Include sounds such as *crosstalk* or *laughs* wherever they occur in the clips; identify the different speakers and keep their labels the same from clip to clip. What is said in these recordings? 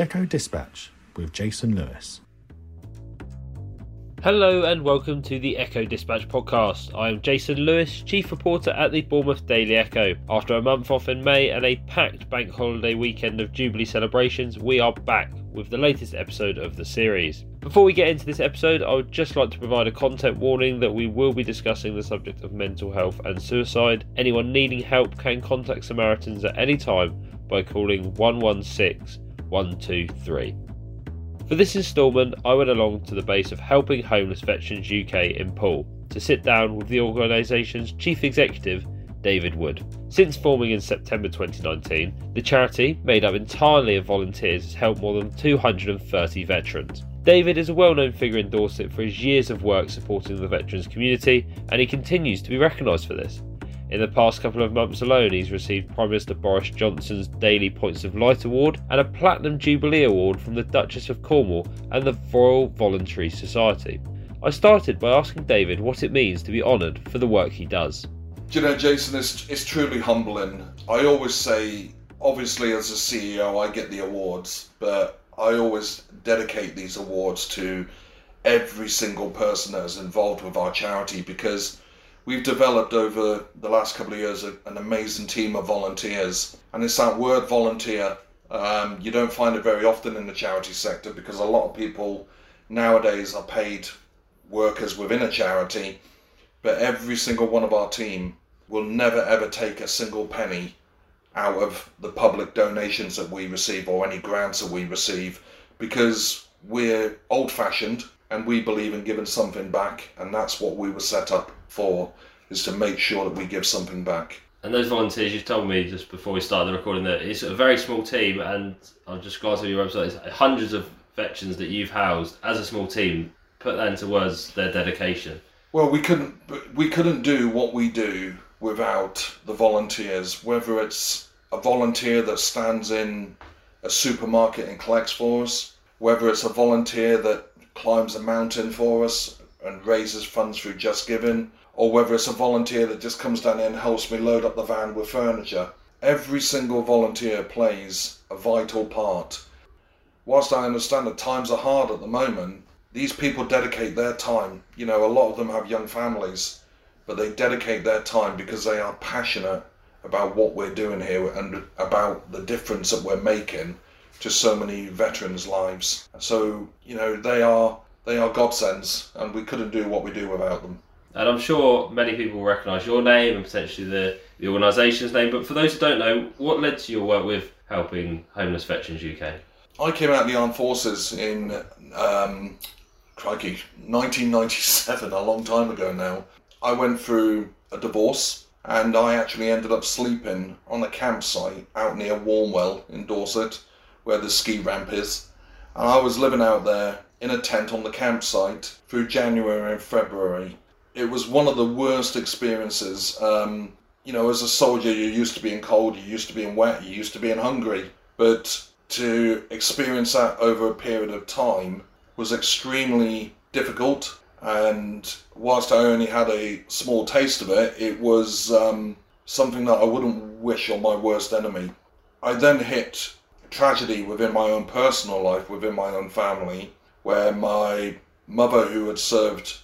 Speaker 1: Echo Dispatch with Jason Lewis.
Speaker 2: Hello and welcome to the Echo Dispatch podcast. I am Jason Lewis, chief reporter at the Bournemouth Daily Echo. After a month off in May and a packed bank holiday weekend of Jubilee celebrations, we are back with the latest episode of the series. Before we get into this episode, I would just like to provide a content warning that we will be discussing the subject of mental health and suicide. Anyone needing help can contact Samaritans at any time by calling 116 123. For this instalment, I went along to the base of Helping Homeless Veterans UK in Poole to sit down with the organisation's chief executive, David Wood. Since forming in September 2019, the charity, made up entirely of volunteers, has helped more than 230 veterans. David is a well known figure in Dorset for his years of work supporting the veterans community, and he continues to be recognised for this. In the past couple of months alone, he's received Prime Minister Boris Johnson's Daily Points of Light Award and a Platinum Jubilee Award from the Duchess of Cornwall and the Royal Voluntary Society. I started by asking David what it means to be honoured for the work he does.
Speaker 3: Do you know, Jason, it's, it's truly humbling. I always say, obviously, as a CEO, I get the awards, but I always dedicate these awards to every single person that is involved with our charity because we've developed over the last couple of years a, an amazing team of volunteers. And it's that word volunteer. Um, you don't find it very often in the charity sector because a lot of people nowadays are paid workers within a charity. But every single one of our team will never ever take a single penny out of the public donations that we receive or any grants that we receive because we're old fashioned and we believe in giving something back, and that's what we were set up for, is to make sure that we give something back.
Speaker 2: And those volunteers, you've told me just before we started the recording that it's a very small team, and I'll just glance over your website. It's hundreds of veterans that you've housed as a small team. Put that into words, their dedication.
Speaker 3: Well, we couldn't we couldn't do what we do without the volunteers. Whether it's a volunteer that stands in a supermarket and collects for us, whether it's a volunteer that climbs a mountain for us and raises funds through Just Giving, or whether it's a volunteer that just comes down here and helps me load up the van with furniture. Every single volunteer plays a vital part. Whilst I understand that times are hard at the moment, these people dedicate their time. You know, a lot of them have young families, but they dedicate their time because they are passionate about what we're doing here and about the difference that we're making to so many veterans' lives. So you know they are they are godsends, and we couldn't do what we do without them.
Speaker 2: And I'm sure many people will recognise your name and potentially the, the organisation's name. But for those who don't know, what led to your work with helping homeless veterans UK?
Speaker 3: I came out of the armed forces in um, crikey 1997, a long time ago now. I went through a divorce and I actually ended up sleeping on a campsite out near Warmwell in Dorset where the ski ramp is. And I was living out there in a tent on the campsite through January and February. It was one of the worst experiences. Um, you know, as a soldier, you're used to being cold, you're used to being wet, you're used to being hungry. But to experience that over a period of time was extremely difficult. And whilst I only had a small taste of it, it was um, something that I wouldn't wish on my worst enemy. I then hit tragedy within my own personal life, within my own family, where my mother, who had served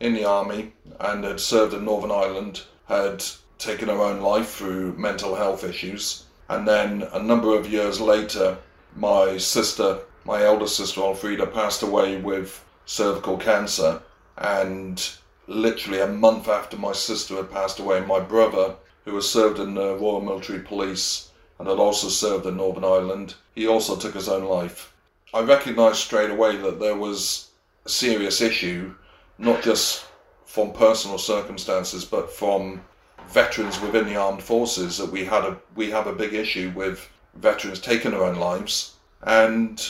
Speaker 3: in the army and had served in Northern Ireland, had taken her own life through mental health issues. And then a number of years later, my sister, my elder sister Alfreda, passed away with cervical cancer. And literally a month after my sister had passed away, my brother, who had served in the Royal Military Police, and had also served in Northern Ireland, he also took his own life. I recognised straight away that there was a serious issue, not just from personal circumstances, but from veterans within the armed forces that we had a we have a big issue with veterans taking their own lives. And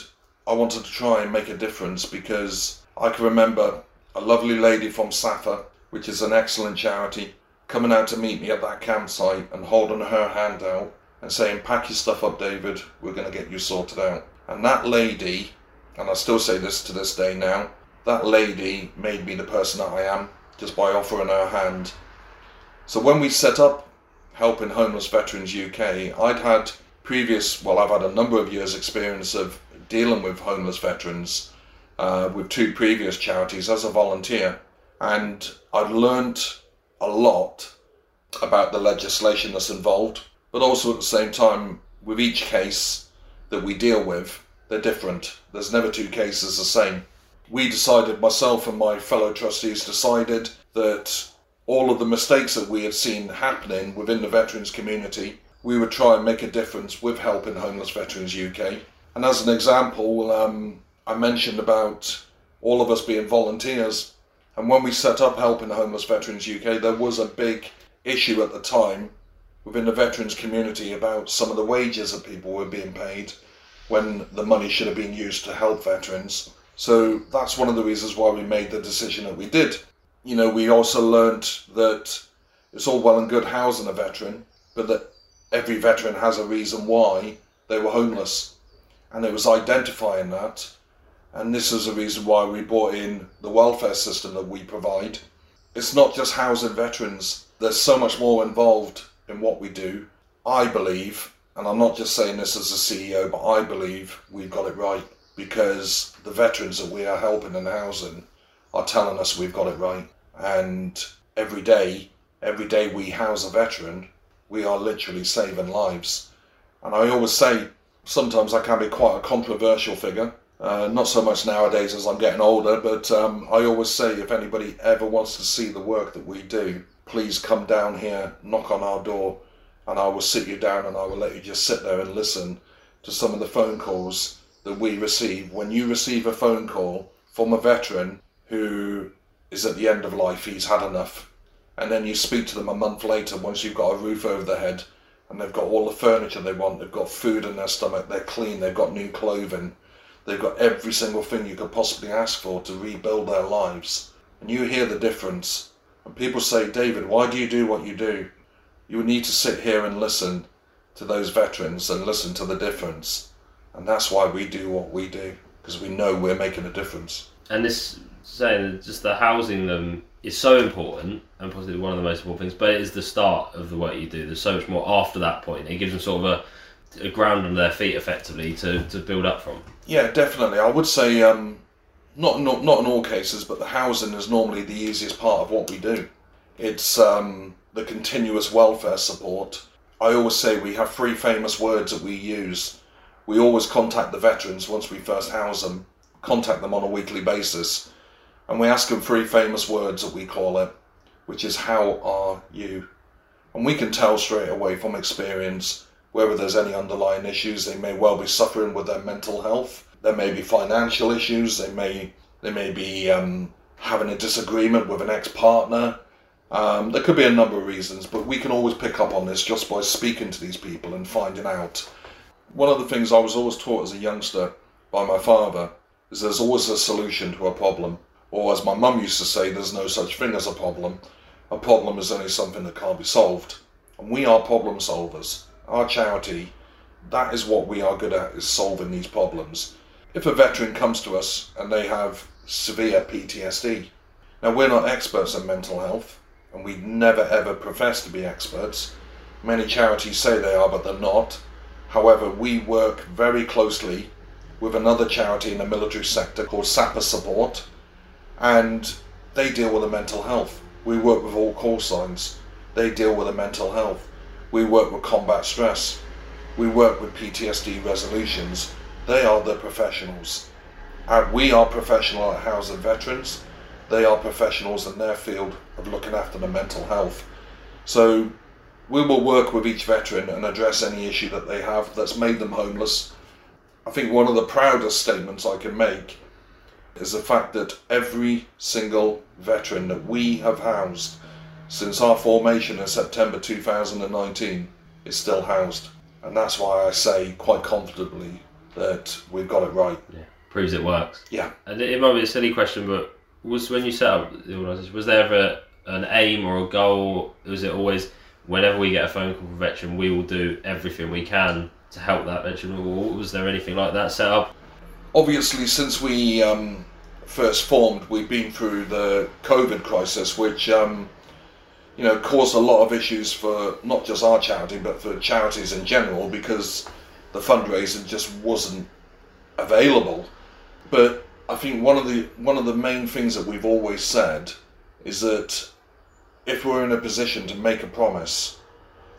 Speaker 3: I wanted to try and make a difference because I can remember a lovely lady from SSAFA, which is an excellent charity, coming out to meet me at that campsite and holding her hand out and saying, Pack your stuff up, David, we're going to get you sorted out. And that lady, and I still say this to this day now, that lady made me the person that I am just by offering her hand. So when we set up Helping Homeless Veterans UK, I'd had previous, well, I've had a number of years' experience of dealing with homeless veterans uh, with two previous charities as a volunteer, and I've learnt a lot about the legislation that's involved, but also at the same time, with each case that we deal with, they're different. There's never two cases the same. We decided, myself and my fellow trustees decided that all of the mistakes that we had seen happening within the veterans community, we would try and make a difference with Helping Homeless Veterans UK. And as an example, um, I mentioned about all of us being volunteers. And when we set up Helping Homeless Veterans UK, there was a big issue at the time within the veterans community about some of the wages that people were being paid when the money should have been used to help veterans. So that's one of the reasons why we made the decision that we did. You know, we also learnt that it's all well and good housing a veteran, but that every veteran has a reason why they were homeless. And it was identifying that. And this is the reason why we brought in the welfare system that we provide. It's not just housing veterans, there's so much more involved in what we do. I believe, and I'm not just saying this as a CEO, but I believe we've got it right because the veterans that we are helping and housing are telling us we've got it right. And every day, every day we house a veteran, we are literally saving lives. And I always say, sometimes I can be quite a controversial figure. Uh, not so much nowadays as I'm getting older, but um, I always say if anybody ever wants to see the work that we do, please come down here, knock on our door, and I will sit you down and I will let you just sit there and listen to some of the phone calls that we receive. When you receive a phone call from a veteran who is at the end of life, he's had enough, and then you speak to them a month later once you've got a roof over their head and they've got all the furniture they want, they've got food in their stomach, they're clean, they've got new clothing, they've got every single thing you could possibly ask for to rebuild their lives. And you hear the difference and people say, David, why do you do what you do? You need to sit here and listen to those veterans and listen to the difference. And that's why we do what we do, because we know we're making a difference.
Speaker 2: And this saying just the housing them is so important and possibly one of the most important things, but it is the start of the work you do. There's so much more after that point. It gives them sort of a, a ground under their feet effectively to, to build up from.
Speaker 3: Yeah, definitely. I would say um, not, not not in all cases, but the housing is normally the easiest part of what we do. It's um, the continuous welfare support. I always say we have three famous words that we use. We always contact the veterans once we first house them, contact them on a weekly basis, and we ask them three famous words that we call it, which is how are you? And we can tell straight away from experience whether there's any underlying issues. They may well be suffering with their mental health there may be financial issues. They may they may be um, having a disagreement with an ex-partner. Um, there could be a number of reasons, but we can always pick up on this just by speaking to these people and finding out. One of the things I was always taught as a youngster by my father is there's always a solution to a problem. Or as my mum used to say, there's no such thing as a problem. A problem is only something that can't be solved. And we are problem solvers. Our charity, that is what we are good at, is solving these problems if a veteran comes to us and they have severe PTSD, now we're not experts in mental health and we never ever profess to be experts. Many charities say they are, but they're not. However, we work very closely with another charity in the military sector called SAPA Support, and they deal with the mental health. We work with all call signs. They deal with the mental health. We work with combat stress. We work with PTSD resolutions they are the professionals. And we are professional at housing veterans. They are professionals in their field of looking after the mental health. So we will work with each veteran and address any issue that they have that's made them homeless. I think one of the proudest statements I can make is the fact that every single veteran that we have housed since our formation in September 2019 is still housed. And that's why I say quite comfortably that we've got it right.
Speaker 2: Yeah, proves it works.
Speaker 3: Yeah.
Speaker 2: And it might be a silly question, but was when you set up the organisation, was there ever an aim or a goal? Was it always whenever we get a phone call from a veteran, we will do everything we can to help that veteran? Or was there anything like that set up?
Speaker 3: Obviously, since we um, first formed, we've been through the COVID crisis, which um, you know caused a lot of issues for not just our charity, but for charities in general, because the fundraising just wasn't available. But I think one of the one of the main things that we've always said is that if we're in a position to make a promise,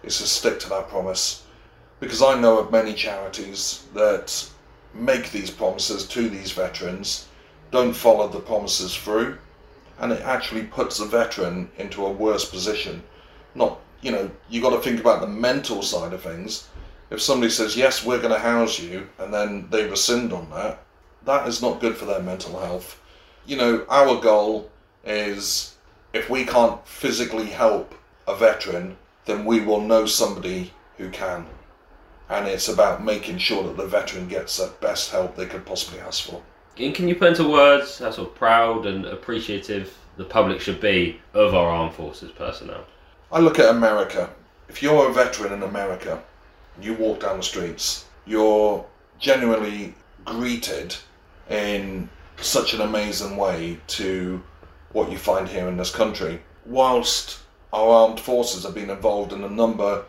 Speaker 3: is to stick to that promise. Because I know of many charities that make these promises to these veterans, don't follow the promises through, and it actually puts the veteran into a worse position. Not, you know, you got to think about the mental side of things. If somebody says, yes, we're going to house you, and then they rescind on that, that is not good for their mental health. You know, our goal is if we can't physically help a veteran, then we will know somebody who can. And it's about making sure that the veteran gets the best help they could possibly ask for.
Speaker 2: And can you put into words how sort of proud and appreciative the public should be of our armed forces personnel?
Speaker 3: I look at America. If you're a veteran in America, you walk down the streets, you're genuinely greeted in such an amazing way to what you find here in this country. Whilst our armed forces have been involved in a number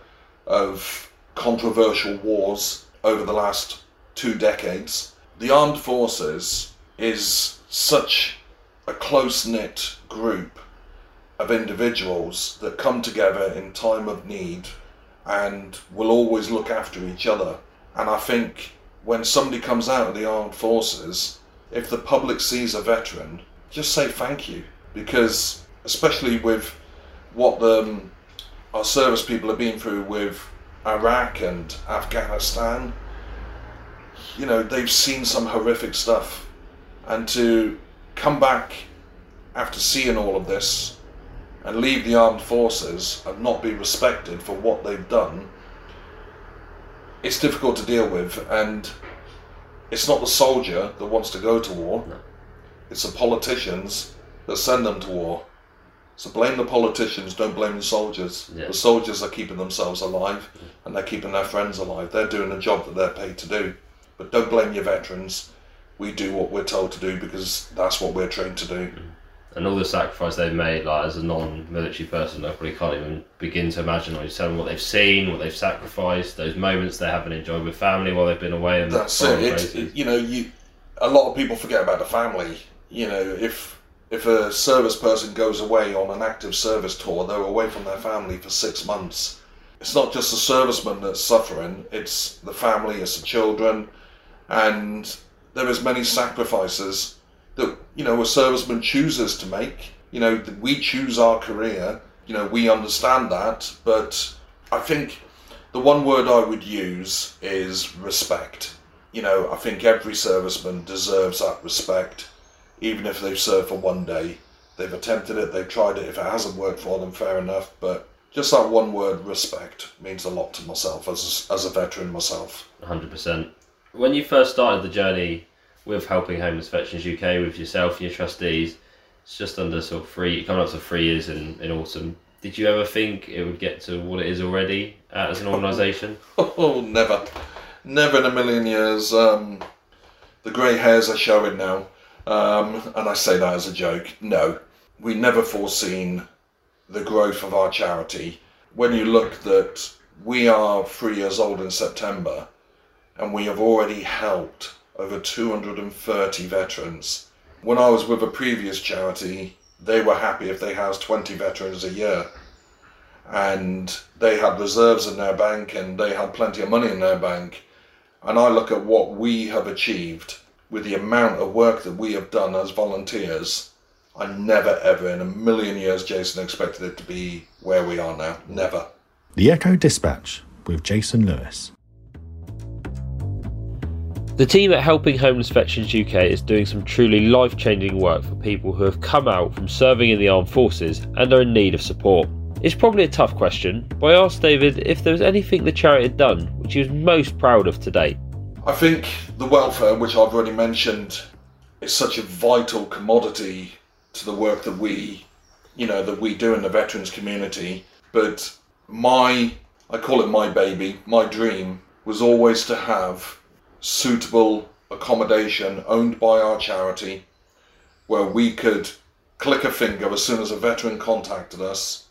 Speaker 3: of controversial wars over the last two decades, the armed forces is such a close knit group of individuals that come together in time of need and will always look after each other. And I think when somebody comes out of the armed forces, if the public sees a veteran, just say thank you. Because, especially with what the, um, our service people have been through with Iraq and Afghanistan, you know, they've seen some horrific stuff. And to come back after seeing all of this and leave the armed forces and not be respected for what they've done, it's difficult to deal with. And it's not the soldier that wants to go to war,
Speaker 2: No.
Speaker 3: it's the politicians that send them to war. So blame the politicians, don't blame the soldiers.
Speaker 2: Yeah.
Speaker 3: The soldiers are keeping themselves alive and they're keeping their friends alive. They're doing a job that they're paid to do. But don't blame your veterans. We do what we're told to do because that's what we're trained to do. Mm.
Speaker 2: And all the sacrifice they've made, like as a non-military person, I probably can't even begin to imagine. Or you tell them what they've seen, what they've sacrificed, those moments they haven't enjoyed with family while they've been away. And
Speaker 3: That's it. It. You know, you a lot of people forget about the family. You know, if if a service person goes away on an active service tour, they're away from their family for six months. It's not just the serviceman that's suffering; it's the family, it's the children, and there is many sacrifices that you know a serviceman chooses to make. You know, we choose our career. You know, we understand that, but I think the one word I would use is respect. You know, I think every serviceman deserves that respect, even if they've served for one day. They've attempted it, they've tried it. If it hasn't worked for them, fair enough. But just that one word, respect, means a lot to myself as a, as a veteran myself.
Speaker 2: 100%. When you first started the journey with helping Homeless Veterans UK with yourself and your trustees, it's just under sort of three, coming up to three years in, in autumn. Did you ever think it would get to what it is already uh, as an organisation? *laughs*
Speaker 3: Oh, never. Never in a million years. Um, the grey hairs are showing now. Um, and I say that as a joke. No, we never foreseen the growth of our charity. When you look that we are three years old in September and we have already helped over 230 veterans. When I was with a previous charity, they were happy if they housed 20 veterans a year and they had reserves in their bank and they had plenty of money in their bank. And I look at what we have achieved with the amount of work that we have done as volunteers. I never, ever in a million years, Jason, expected it to be where we are now. Never.
Speaker 1: The Echo Dispatch with Jason Lewis.
Speaker 2: The team at Helping Homeless Veterans UK is doing some truly life changing work for people who have come out from serving in the armed forces and are in need of support. It's probably a tough question, but I asked David if there was anything the charity had done which he was most proud of to date.
Speaker 3: I think the welfare, which I've already mentioned, is such a vital commodity to the work that we, you know, that we do in the veterans community. But my, I call it my baby, my dream was always to have suitable accommodation owned by our charity where we could click a finger as soon as a veteran contacted us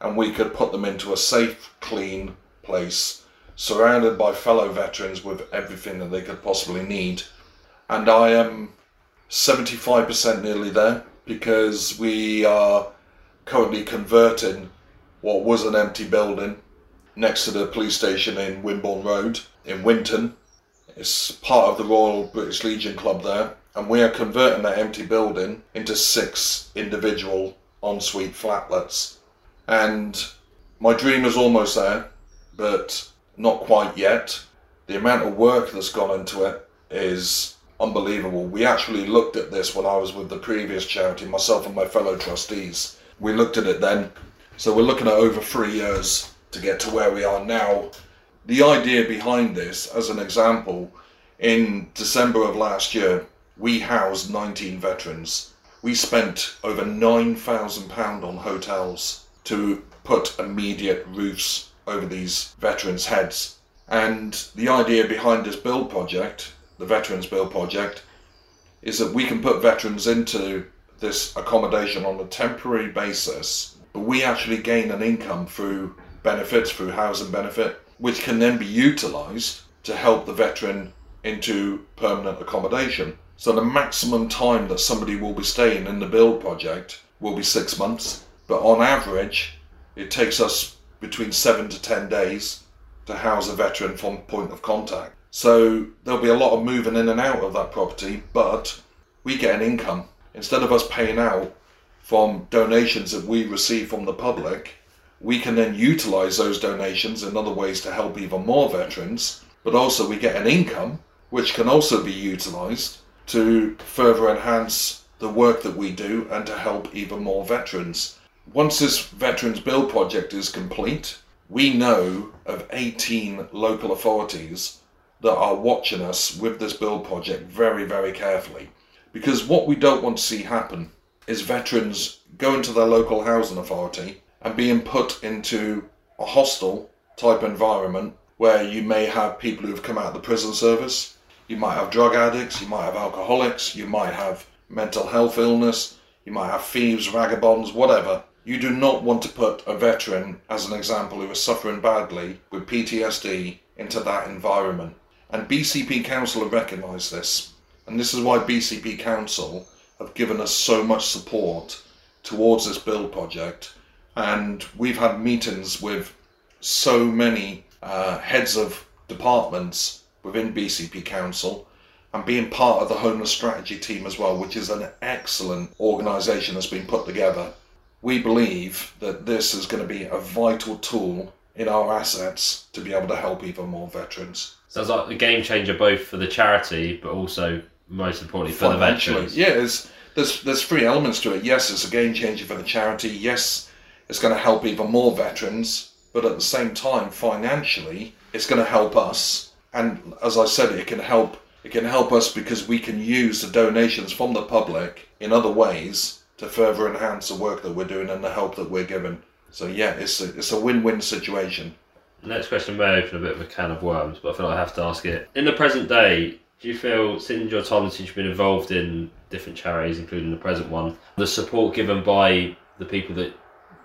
Speaker 3: and we could put them into a safe, clean place surrounded by fellow veterans with everything that they could possibly need. and I am 75% nearly there because we are currently converting what was an empty building next to the police station in Wimborne Road in Winton. It's part of the Royal British Legion Club there, and we are converting that empty building into six individual ensuite flatlets. And my dream is almost there, but not quite yet. The amount of work that's gone into it is unbelievable. We actually looked at this when I was with the previous charity, myself and my fellow trustees. We looked at it then. So we're looking at over three years to get to where we are now. The idea behind this, as an example, in December of last year, we housed 19 veterans. We spent over £9,000 on hotels to put immediate roofs over these veterans' heads. And the idea behind this build project the Veterans Build project, is that we can put veterans into this accommodation on a temporary basis, but we actually gain an income through benefits, through housing benefit, which can then be utilised to help the veteran into permanent accommodation. So the maximum time that somebody will be staying in the build project will be six months, but on average, it takes us between seven to ten days to house a veteran from point of contact. So there'll be a lot of moving in and out of that property, but we get an income. Instead of us paying out from donations that we receive from the public, we can then utilize those donations in other ways to help even more veterans, but also we get an income which can also be utilized to further enhance the work that we do and to help even more veterans. Once this Veterans Build project is complete, we know of 18 local authorities that are watching us with this build project very, very carefully. Because what we don't want to see happen is veterans going to their local housing authority and being put into a hostel type environment where you may have people who have come out of the prison service, you might have drug addicts, you might have alcoholics, you might have mental health illness, you might have thieves, vagabonds, whatever. You do not want to put a veteran, as an example, who is suffering badly with PTSD into that environment. And BCP Council have recognised this. And this is why BCP Council have given us so much support towards this build project. And we've had meetings with so many uh, heads of departments within BCP Council and being part of the homeless strategy team as well, which is an excellent organisation that's been put together. We believe that this is going to be a vital tool in our assets to be able to help even more veterans.
Speaker 2: Sounds like a game changer both for the charity, but also most importantly for the veterans.
Speaker 3: Yeah, there's, there's there's three elements to it. Yes, it's a game changer for the charity. Yes, it's going to help even more veterans, but at the same time, financially, it's going to help us. And as I said, it can help. It can help us because we can use the donations from the public in other ways to further enhance the work that we're doing and the help that we're given. So yeah, it's a, it's a win-win situation.
Speaker 2: Next question may open a bit of a can of worms, but I feel like I have to ask it. In the present day, do you feel, since your time since you've been involved in different charities, including the present one, the support given by the people that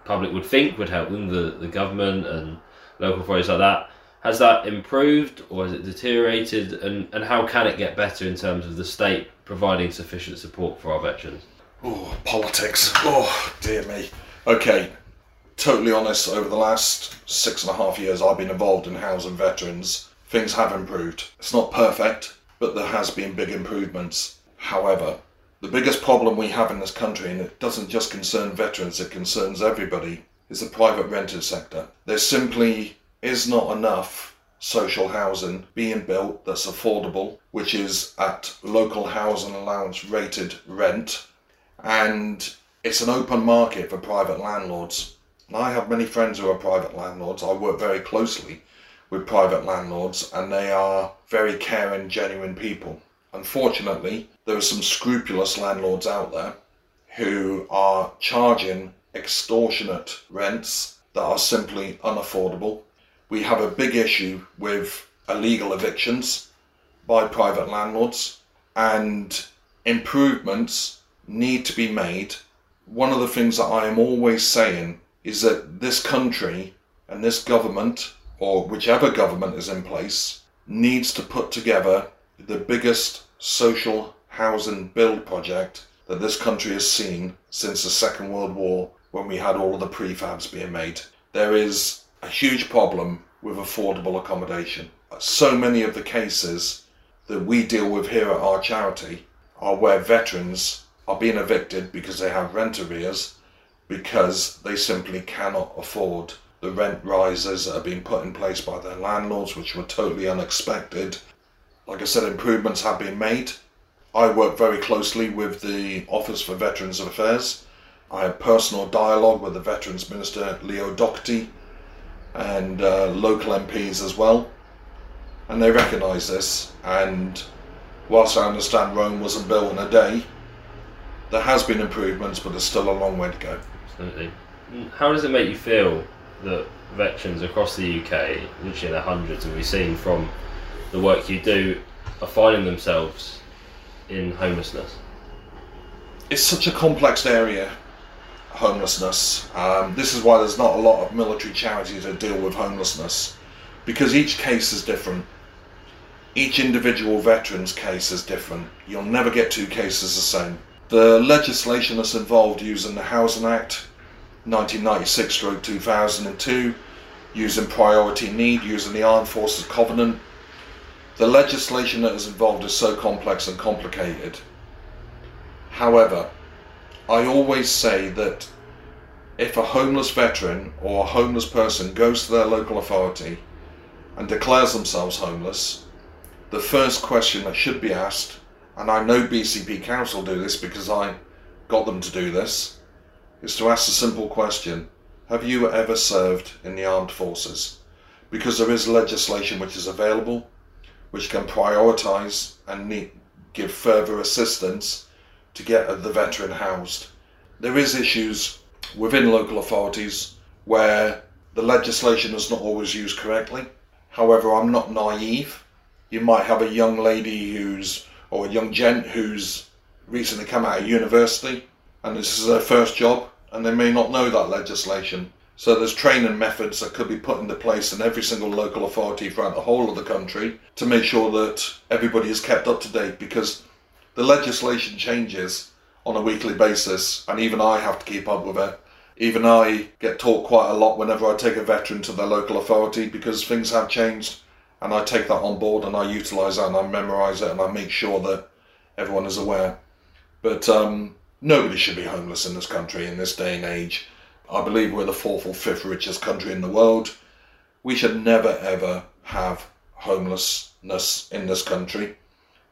Speaker 2: public would think would help them, the, the government and local authorities like that, has that improved or has it deteriorated? And, and how can it get better in terms of the state providing sufficient support for our veterans?
Speaker 3: Oh, politics. Oh, dear me. Okay, totally honest, over the last six and a half years I've been involved in housing veterans, things have improved. It's not perfect, but there has been big improvements. However, the biggest problem we have in this country, and it doesn't just concern veterans, it concerns everybody, is the private rented sector. There simply is not enough social housing being built that's affordable, which is at local housing allowance rated rent, and it's an open market for private landlords. I have many friends who are private landlords. I work very closely with private landlords, and they are very caring, genuine people. Unfortunately, there are some scrupulous landlords out there who are charging extortionate rents that are simply unaffordable. We have a big issue with illegal evictions by private landlords, and improvements need to be made. One of the things that I am always saying is that this country and this government, or whichever government is in place, needs to put together the biggest social housing build project that this country has seen since the Second World War when we had all of the prefabs being made. There is a huge problem with affordable accommodation. So many of the cases that we deal with here at our charity are where veterans are being evicted because they have rent arrears because they simply cannot afford the rent rises that are being put in place by their landlords, which were totally unexpected. Like I said, improvements have been made. I work very closely with the Office for Veterans Affairs. I have personal dialogue with the Veterans Minister Leo Docherty and uh, local MPs as well. And they recognise this. And whilst I understand Rome wasn't built in a day, there has been improvements, but there's still a long way to go.
Speaker 2: Absolutely. How does it make you feel that veterans across the UK, literally in their hundreds, and we've seen from the work you do, are finding themselves in homelessness?
Speaker 3: It's such a complex area, homelessness. Um, this is why there's not a lot of military charities that deal with homelessness, because each case is different. Each individual veteran's case is different. You'll never get two cases the same. The legislation that's involved using the Housing Act 1996 2002, using priority need, using the Armed Forces Covenant. The legislation that is involved is so complex and complicated. However, I always say that if a homeless veteran or a homeless person goes to their local authority and declares themselves homeless, the first question that should be asked, and I know BCP Council do this because I got them to do this, is to ask the simple question Have you ever served in the armed forces? Because there is legislation which is available, which can prioritise and need, give further assistance to get the veteran housed. There is issues within local authorities where the legislation is not always used correctly. However, I'm not naive. You might have a young lady who's, or a young gent who's recently come out of university and this is their first job and they may not know that legislation. So there's training methods that could be put into place in every single local authority throughout the whole of the country to make sure that everybody is kept up to date because the legislation changes on a weekly basis and even I have to keep up with it. Even I get taught quite a lot whenever I take a veteran to their local authority because things have changed and I take that on board and I utilise that and I memorise it and I make sure that everyone is aware. But um, Nobody should be homeless in this country in this day and age. I believe we're the fourth or fifth richest country in the world. We should never ever have homelessness in this country.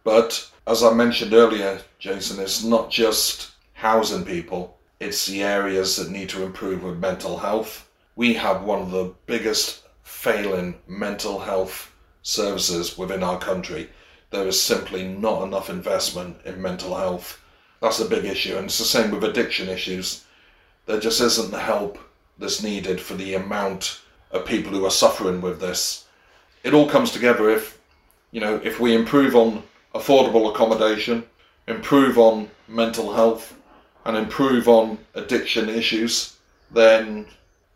Speaker 3: But as I mentioned earlier, Jason, it's not just housing people, it's the areas that need to improve with mental health. We have one of the biggest failing mental health services within our country. There is simply not enough investment in mental health that's a big issue, and it's the same with addiction issues. There just isn't the help that's needed for the amount of people who are suffering with this. It all comes together if, you know, if we improve on affordable accommodation, improve on mental health, and improve on addiction issues, then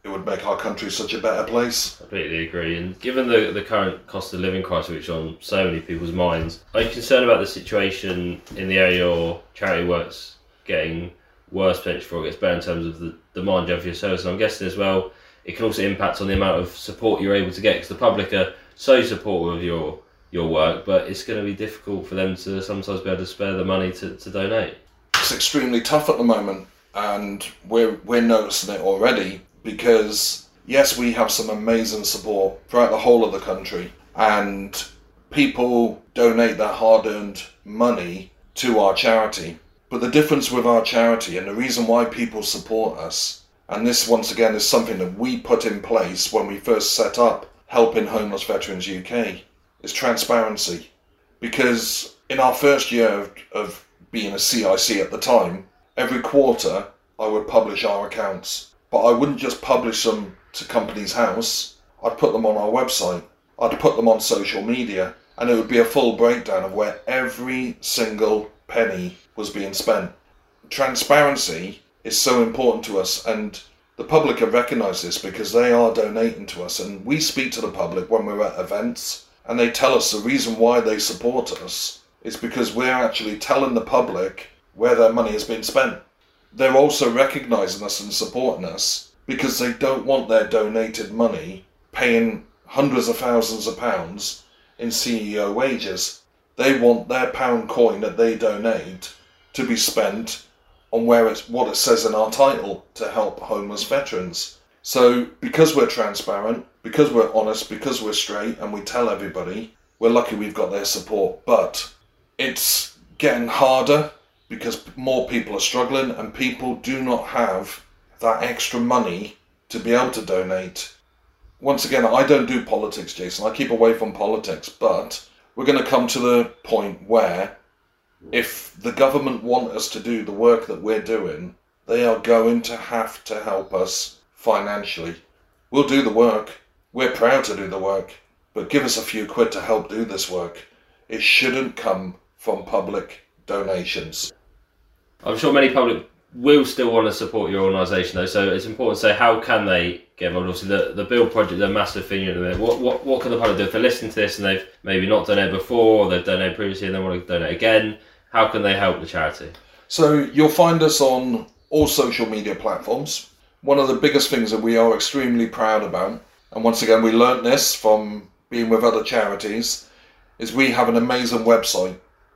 Speaker 3: it would make our country such a better place.
Speaker 2: I completely agree. And given the, the current cost of living crisis, which is on so many people's minds, are you concerned about the situation in the area your charity works getting worse potentially for it gets better in terms of the demand you have for your service? And I'm guessing as well, it can also impact on the amount of support you're able to get because the public are so supportive of your your work, but it's going to be difficult for them to sometimes be able to spare the money to, to donate.
Speaker 3: It's extremely tough at the moment, and we're we're noticing it already because yes, we have some amazing support throughout the whole of the country, and people donate their hard earned money to our charity. But the difference with our charity and the reason why people support us, and this once again is something that we put in place when we first set up Helping Homeless Veterans UK, is transparency. Because in our first year of, of being a CIC at the time, every quarter I would publish our accounts but I wouldn't just publish them to Companies House. I'd put them on our website. I'd put them on social media, and it would be a full breakdown of where every single penny was being spent. Transparency is so important to us, and the public have recognised this because they are donating to us, and we speak to the public when we're at events, and they tell us the reason why they support us is because we're actually telling the public where their money has been spent. They're also recognising us and supporting us because they don't want their donated money paying hundreds of thousands of pounds in CEO wages. They want their pound coin that they donate to be spent on where it's what it says in our title to help homeless veterans. So because we're transparent, because we're honest, because we're straight and we tell everybody, we're lucky we've got their support. But it's getting harder because more people are struggling and people do not have that extra money to be able to donate. Once again, I don't do politics, Jason. I keep away from politics, but we're going to come to the point where if the government want us to do the work that we're doing, they are going to have to help us financially. We'll do the work. We're proud to do the work, but give us a few quid to help do this work. It shouldn't come from public donations.
Speaker 2: I'm sure many public will still want to support your organisation though, so it's important to say how can they get involved. Obviously, the, the Build project, a massive thing in there. What, what what can the public do if they're listening to this and they've maybe not donated before, or they've donated previously and they want to donate again? How can they help the charity?
Speaker 3: So you'll find us on all social media platforms. One of the biggest things that we are extremely proud about, and once again we learnt this from being with other charities, is we have an amazing website.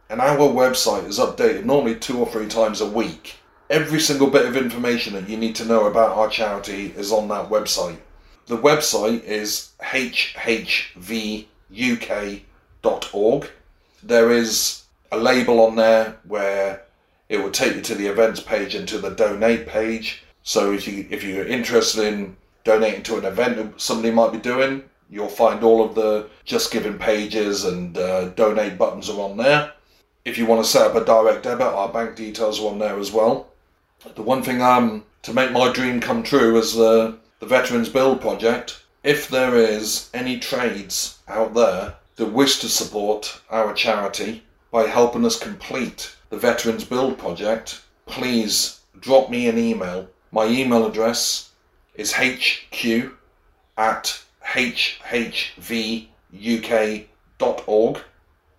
Speaker 3: And our website is updated normally two or three times a week. Every single bit of information that you need to know about our charity is on that website. The website is hhvuk.org. There is a label on there where it will take you to the events page and to the donate page. So if you if you're interested in donating to an event that somebody might be doing, you'll find all of the just giving pages and uh, donate buttons are on there. If you want to set up a direct debit, our bank details are on there as well. The one thing um to make my dream come true is the the Veterans Build project. If there is any trades out there that wish to support our charity by helping us complete the Veterans Build project, please drop me an email. My email address is hq at hhvuk.org.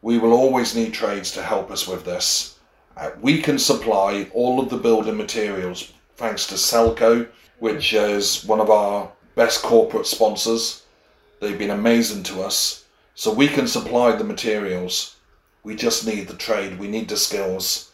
Speaker 3: We will always need trades to help us with this. Uh, we can supply all of the building materials thanks to Selco, which is one of our best corporate sponsors. They've been amazing to us. So we can supply the materials. We just need the trade, we need the skills.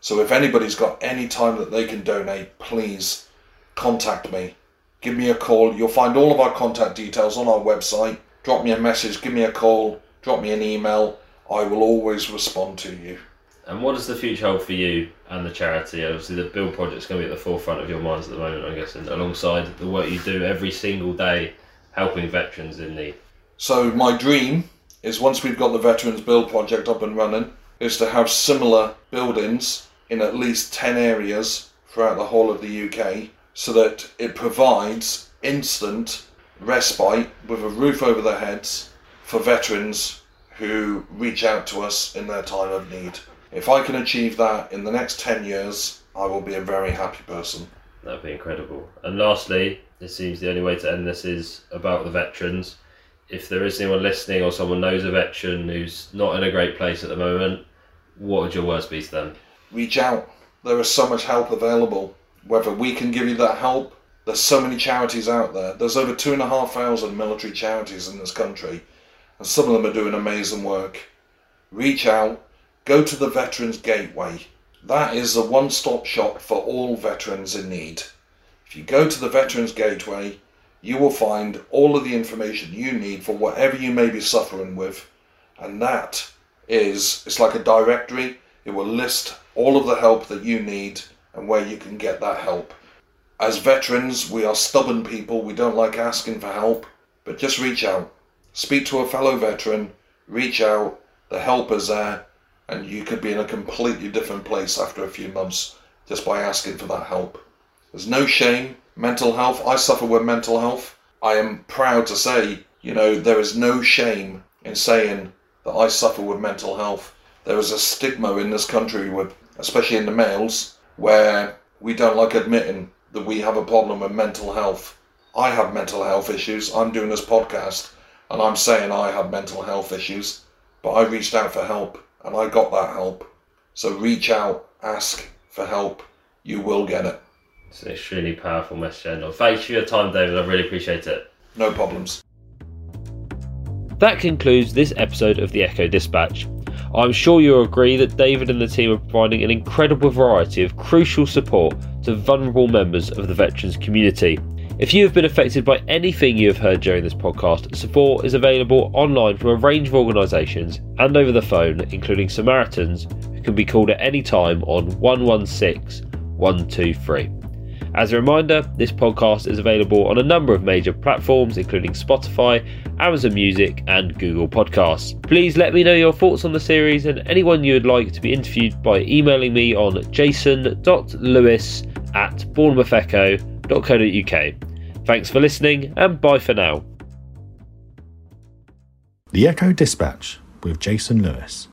Speaker 3: So if anybody's got any time that they can donate, please contact me. Give me a call. You'll find all of our contact details on our website. Drop me a message, give me a call, drop me an email. I will always respond to you.
Speaker 2: And what does the future hold for you and the charity? Obviously, the Build project's going to be at the forefront of your minds at the moment, I guess, and alongside the work you do every single day helping veterans in need.
Speaker 3: So my dream is once we've got the Veterans Build project up and running, is to have similar buildings in at least 10 areas throughout the whole of the UK so that it provides instant respite with a roof over their heads for veterans who reach out to us in their time of need. If I can achieve that in the next 10 years, I will be a very happy person.
Speaker 2: That'd be incredible. And lastly, it seems the only way to end this is about the veterans. If there is anyone listening or someone knows a veteran who's not in a great place at the moment, what would your words be to them?
Speaker 3: Reach out. There is so much help available. Whether we can give you that help, there's so many charities out there. There's over two and a half thousand military charities in this country, and some of them are doing amazing work. Reach out, go to the Veterans Gateway. That is a one stop shop for all veterans in need. If you go to the Veterans Gateway, you will find all of the information you need for whatever you may be suffering with, and that is it's like a directory. It will list all of the help that you need and where you can get that help. As veterans, we are stubborn people. We don't like asking for help, but just reach out. Speak to a fellow veteran, reach out. The help is there, and you could be in a completely different place after a few months just by asking for that help. There's no shame. Mental health, I suffer with mental health. I am proud to say, you know, there is no shame in saying that I suffer with mental health. There is a stigma in this country, with, especially in the males, where we don't like admitting that we have a problem with mental health. I have mental health issues. I'm doing this podcast and I'm saying I have mental health issues, but I reached out for help. and I got that help. So reach out, ask for help, you will get it.
Speaker 2: It's an extremely powerful message. And thanks for your time, David. I really appreciate it.
Speaker 3: No problems.
Speaker 2: That concludes this episode of the Echo Dispatch. I'm sure you'll agree that David and the team are providing an incredible variety of crucial support to vulnerable members of the veterans community. If you have been affected by anything you have heard during this podcast, support is available online from a range of organisations and over the phone, including Samaritans, who can be called at any time on 116 123. As a reminder, this podcast is available on a number of major platforms, including Spotify, Amazon Music, and Google Podcasts. Please let me know your thoughts on the series and anyone you would like to be interviewed by emailing me on jason.lewis at bournemouthecho.co.uk. Thanks for listening, and bye for now.
Speaker 1: The Echo Dispatch with Jason Lewis.